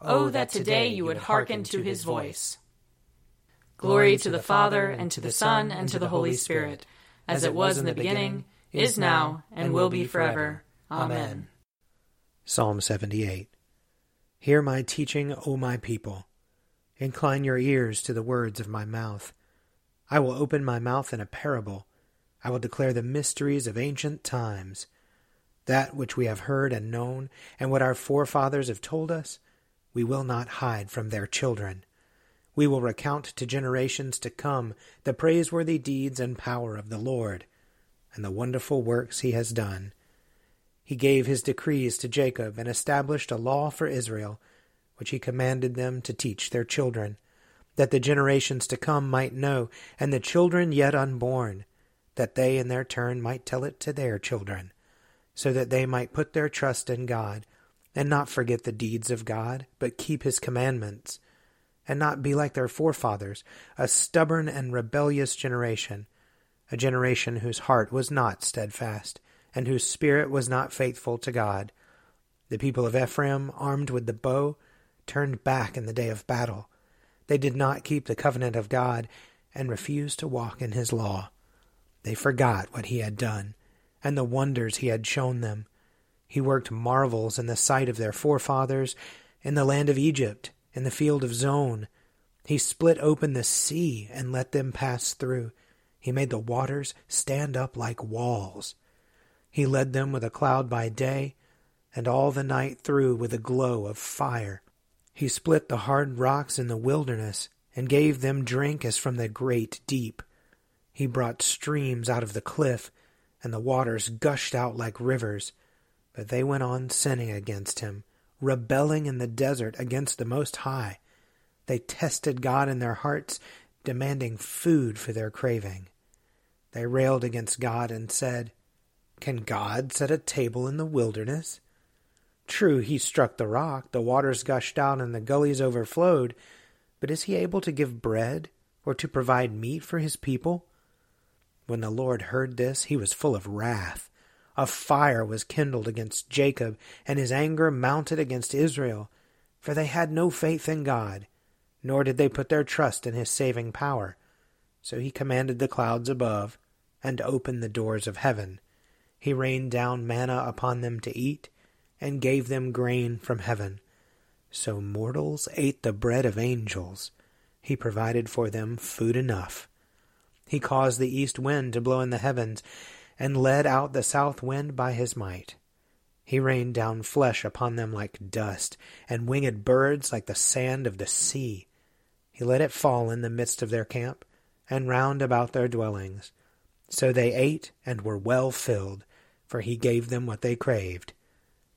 Oh, oh, that today you would hearken to his voice. Glory to the Father, and to the Son, and to the Holy Spirit, as it was in the beginning, is now, and will be forever. Amen. Psalm 78 Hear my teaching, O my people. Incline your ears to the words of my mouth. I will open my mouth in a parable. I will declare the mysteries of ancient times. That which we have heard and known, and what our forefathers have told us, we will not hide from their children. We will recount to generations to come the praiseworthy deeds and power of the Lord, and the wonderful works he has done. He gave his decrees to Jacob and established a law for Israel, which he commanded them to teach their children, that the generations to come might know, and the children yet unborn, that they in their turn might tell it to their children, so that they might put their trust in God and not forget the deeds of God, but keep his commandments, and not be like their forefathers, a stubborn and rebellious generation, a generation whose heart was not steadfast, and whose spirit was not faithful to God. The people of Ephraim, armed with the bow, turned back in the day of battle. They did not keep the covenant of God, and refused to walk in his law. They forgot what he had done, and the wonders he had shown them he worked marvels in the sight of their forefathers in the land of Egypt, in the field of Zoan. He split open the sea and let them pass through. He made the waters stand up like walls. He led them with a cloud by day, and all the night through with a glow of fire. He split the hard rocks in the wilderness, and gave them drink as from the great deep. He brought streams out of the cliff, and the waters gushed out like rivers. But they went on sinning against him, rebelling in the desert against the Most High. They tested God in their hearts, demanding food for their craving. They railed against God and said, Can God set a table in the wilderness? True, he struck the rock, the waters gushed out, and the gullies overflowed, but is he able to give bread or to provide meat for his people? When the Lord heard this, he was full of wrath a fire was kindled against Jacob, and his anger mounted against Israel, for they had no faith in God, nor did they put their trust in his saving power. So he commanded the clouds above, and opened the doors of heaven. He rained down manna upon them to eat, and gave them grain from heaven. So mortals ate the bread of angels. He provided for them food enough. He caused the east wind to blow in the heavens, and led out the south wind by his might. He rained down flesh upon them like dust, and winged birds like the sand of the sea. He let it fall in the midst of their camp, and round about their dwellings. So they ate and were well filled, for he gave them what they craved.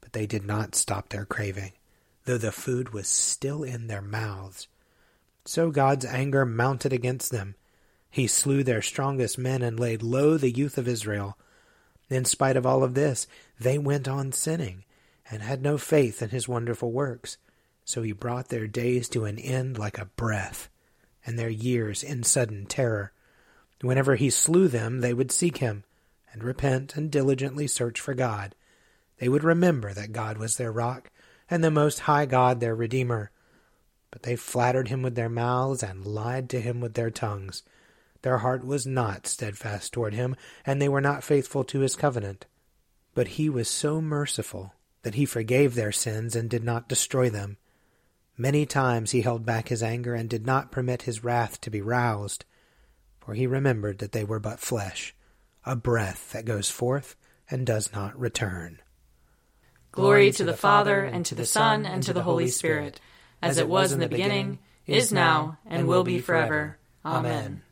But they did not stop their craving, though the food was still in their mouths. So God's anger mounted against them, he slew their strongest men and laid low the youth of Israel. In spite of all of this, they went on sinning and had no faith in his wonderful works. So he brought their days to an end like a breath, and their years in sudden terror. Whenever he slew them, they would seek him, and repent and diligently search for God. They would remember that God was their rock, and the Most High God their Redeemer. But they flattered him with their mouths, and lied to him with their tongues. Their heart was not steadfast toward him, and they were not faithful to his covenant. But he was so merciful that he forgave their sins and did not destroy them. Many times he held back his anger and did not permit his wrath to be roused, for he remembered that they were but flesh, a breath that goes forth and does not return. Glory to the Father, and to the Son, and to the Holy Spirit, as it was in the beginning, is now, and will be forever. Amen.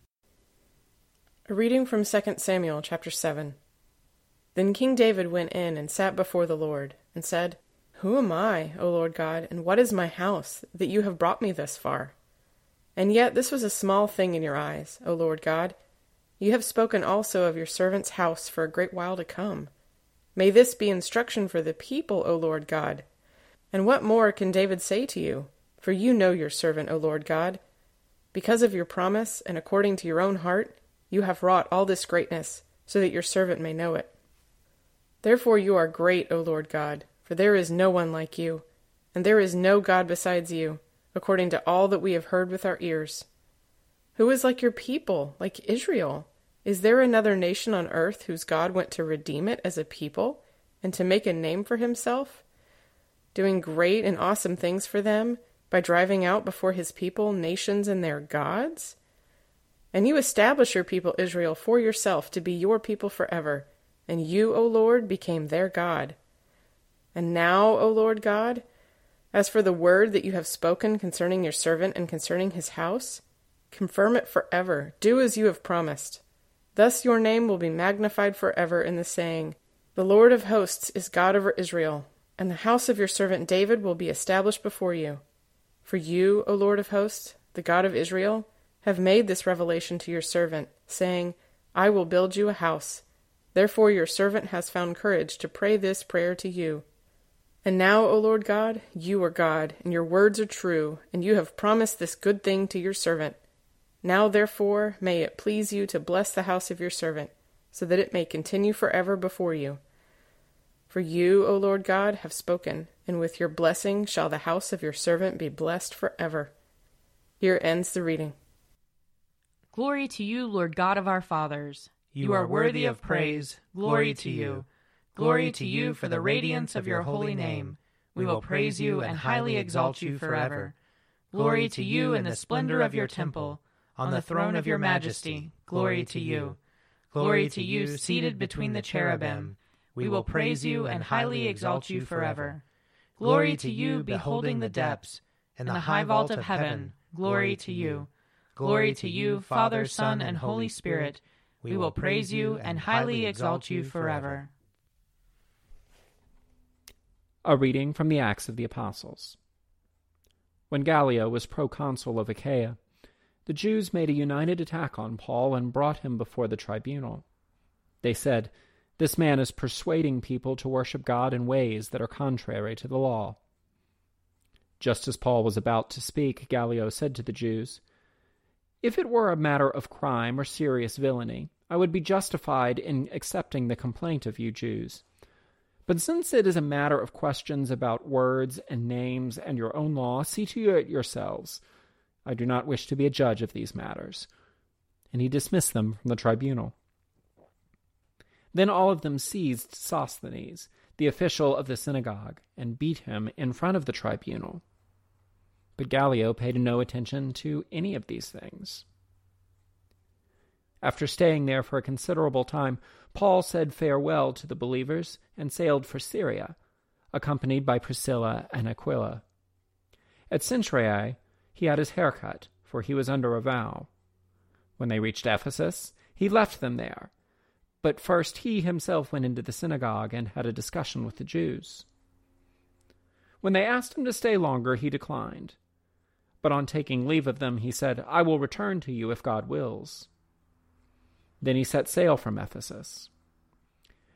A reading from 2 Samuel chapter 7. Then King David went in and sat before the Lord, and said, Who am I, O Lord God, and what is my house, that you have brought me thus far? And yet this was a small thing in your eyes, O Lord God. You have spoken also of your servant's house for a great while to come. May this be instruction for the people, O Lord God. And what more can David say to you? For you know your servant, O Lord God. Because of your promise, and according to your own heart, you have wrought all this greatness, so that your servant may know it. Therefore you are great, O Lord God, for there is no one like you, and there is no God besides you, according to all that we have heard with our ears. Who is like your people, like Israel? Is there another nation on earth whose God went to redeem it as a people and to make a name for himself? Doing great and awesome things for them by driving out before his people nations and their gods? And you establish your people Israel for yourself to be your people forever, and you, O Lord, became their God. And now, O Lord God, as for the word that you have spoken concerning your servant and concerning his house, confirm it forever. Do as you have promised. Thus your name will be magnified forever in the saying, The Lord of hosts is God over Israel, and the house of your servant David will be established before you. For you, O Lord of hosts, the God of Israel, have made this revelation to your servant, saying, I will build you a house. Therefore your servant has found courage to pray this prayer to you. And now, O Lord God, you are God, and your words are true, and you have promised this good thing to your servant. Now, therefore, may it please you to bless the house of your servant, so that it may continue forever before you. For you, O Lord God, have spoken, and with your blessing shall the house of your servant be blessed forever. Here ends the reading. Glory to you, Lord God of our fathers. You are worthy of praise. Glory to you. Glory to you for the radiance of your holy name. We will praise you and highly exalt you forever. Glory to you in the splendor of your temple on the throne of your majesty. Glory to you. Glory to you, seated between the cherubim. We will praise you and highly exalt you forever. Glory to you, beholding the depths, and the high vault of heaven. Glory to you. Glory to you, Father, Son, and Holy Spirit. We will praise you and highly exalt you forever. A reading from the Acts of the Apostles. When Gallio was proconsul of Achaia, the Jews made a united attack on Paul and brought him before the tribunal. They said, This man is persuading people to worship God in ways that are contrary to the law. Just as Paul was about to speak, Gallio said to the Jews, If it were a matter of crime or serious villainy, I would be justified in accepting the complaint of you Jews. But since it is a matter of questions about words and names and your own law, see to it yourselves. I do not wish to be a judge of these matters. And he dismissed them from the tribunal. Then all of them seized Sosthenes, the official of the synagogue, and beat him in front of the tribunal. But Gallio paid no attention to any of these things. After staying there for a considerable time, Paul said farewell to the believers and sailed for Syria, accompanied by Priscilla and Aquila. At Cenchreae, he had his hair cut, for he was under a vow. When they reached Ephesus, he left them there. But first he himself went into the synagogue and had a discussion with the Jews. When they asked him to stay longer, he declined. But on taking leave of them, he said, I will return to you if God wills. Then he set sail from Ephesus.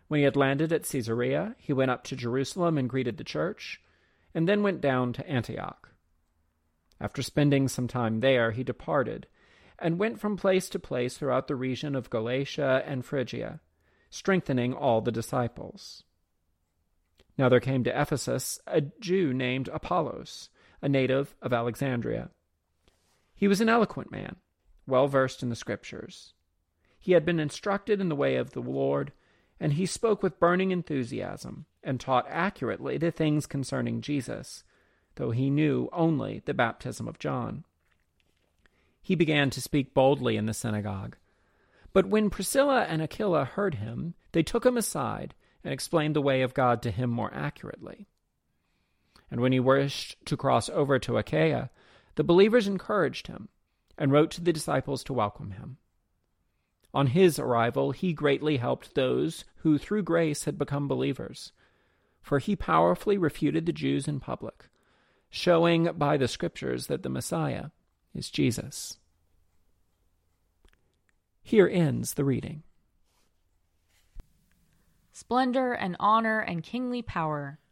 When he had landed at Caesarea, he went up to Jerusalem and greeted the church, and then went down to Antioch. After spending some time there, he departed, and went from place to place throughout the region of Galatia and Phrygia, strengthening all the disciples. Now there came to Ephesus a Jew named Apollos, a native of Alexandria. He was an eloquent man, well versed in the Scriptures. He had been instructed in the way of the Lord, and he spoke with burning enthusiasm, and taught accurately the things concerning Jesus though he knew only the baptism of John. He began to speak boldly in the synagogue. But when Priscilla and Aquila heard him, they took him aside and explained the way of God to him more accurately. And when he wished to cross over to Achaia, the believers encouraged him and wrote to the disciples to welcome him. On his arrival, he greatly helped those who through grace had become believers, for he powerfully refuted the Jews in public, showing by the Scriptures that the Messiah is Jesus. Here ends the reading. Splendor and honor and kingly power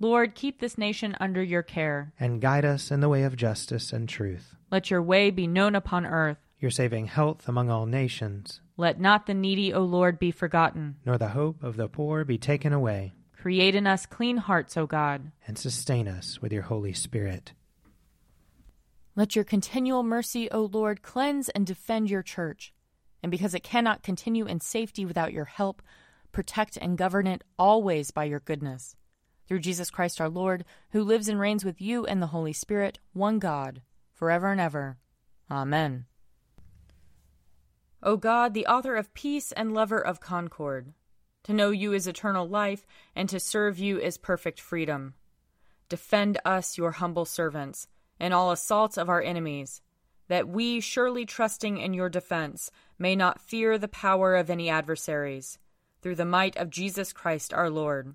Lord, keep this nation under your care. And guide us in the way of justice and truth. Let your way be known upon earth. Your saving health among all nations. Let not the needy, O Lord, be forgotten. Nor the hope of the poor be taken away. Create in us clean hearts, O God. And sustain us with your Holy Spirit. Let your continual mercy, O Lord, cleanse and defend your church. And because it cannot continue in safety without your help, protect and govern it always by your goodness. Through Jesus Christ our Lord, who lives and reigns with you and the Holy Spirit, one God, forever and ever. Amen. O God, the author of peace and lover of concord, to know you is eternal life, and to serve you is perfect freedom. Defend us, your humble servants in all assaults of our enemies, that we, surely trusting in your defense, may not fear the power of any adversaries. Through the might of Jesus Christ our Lord.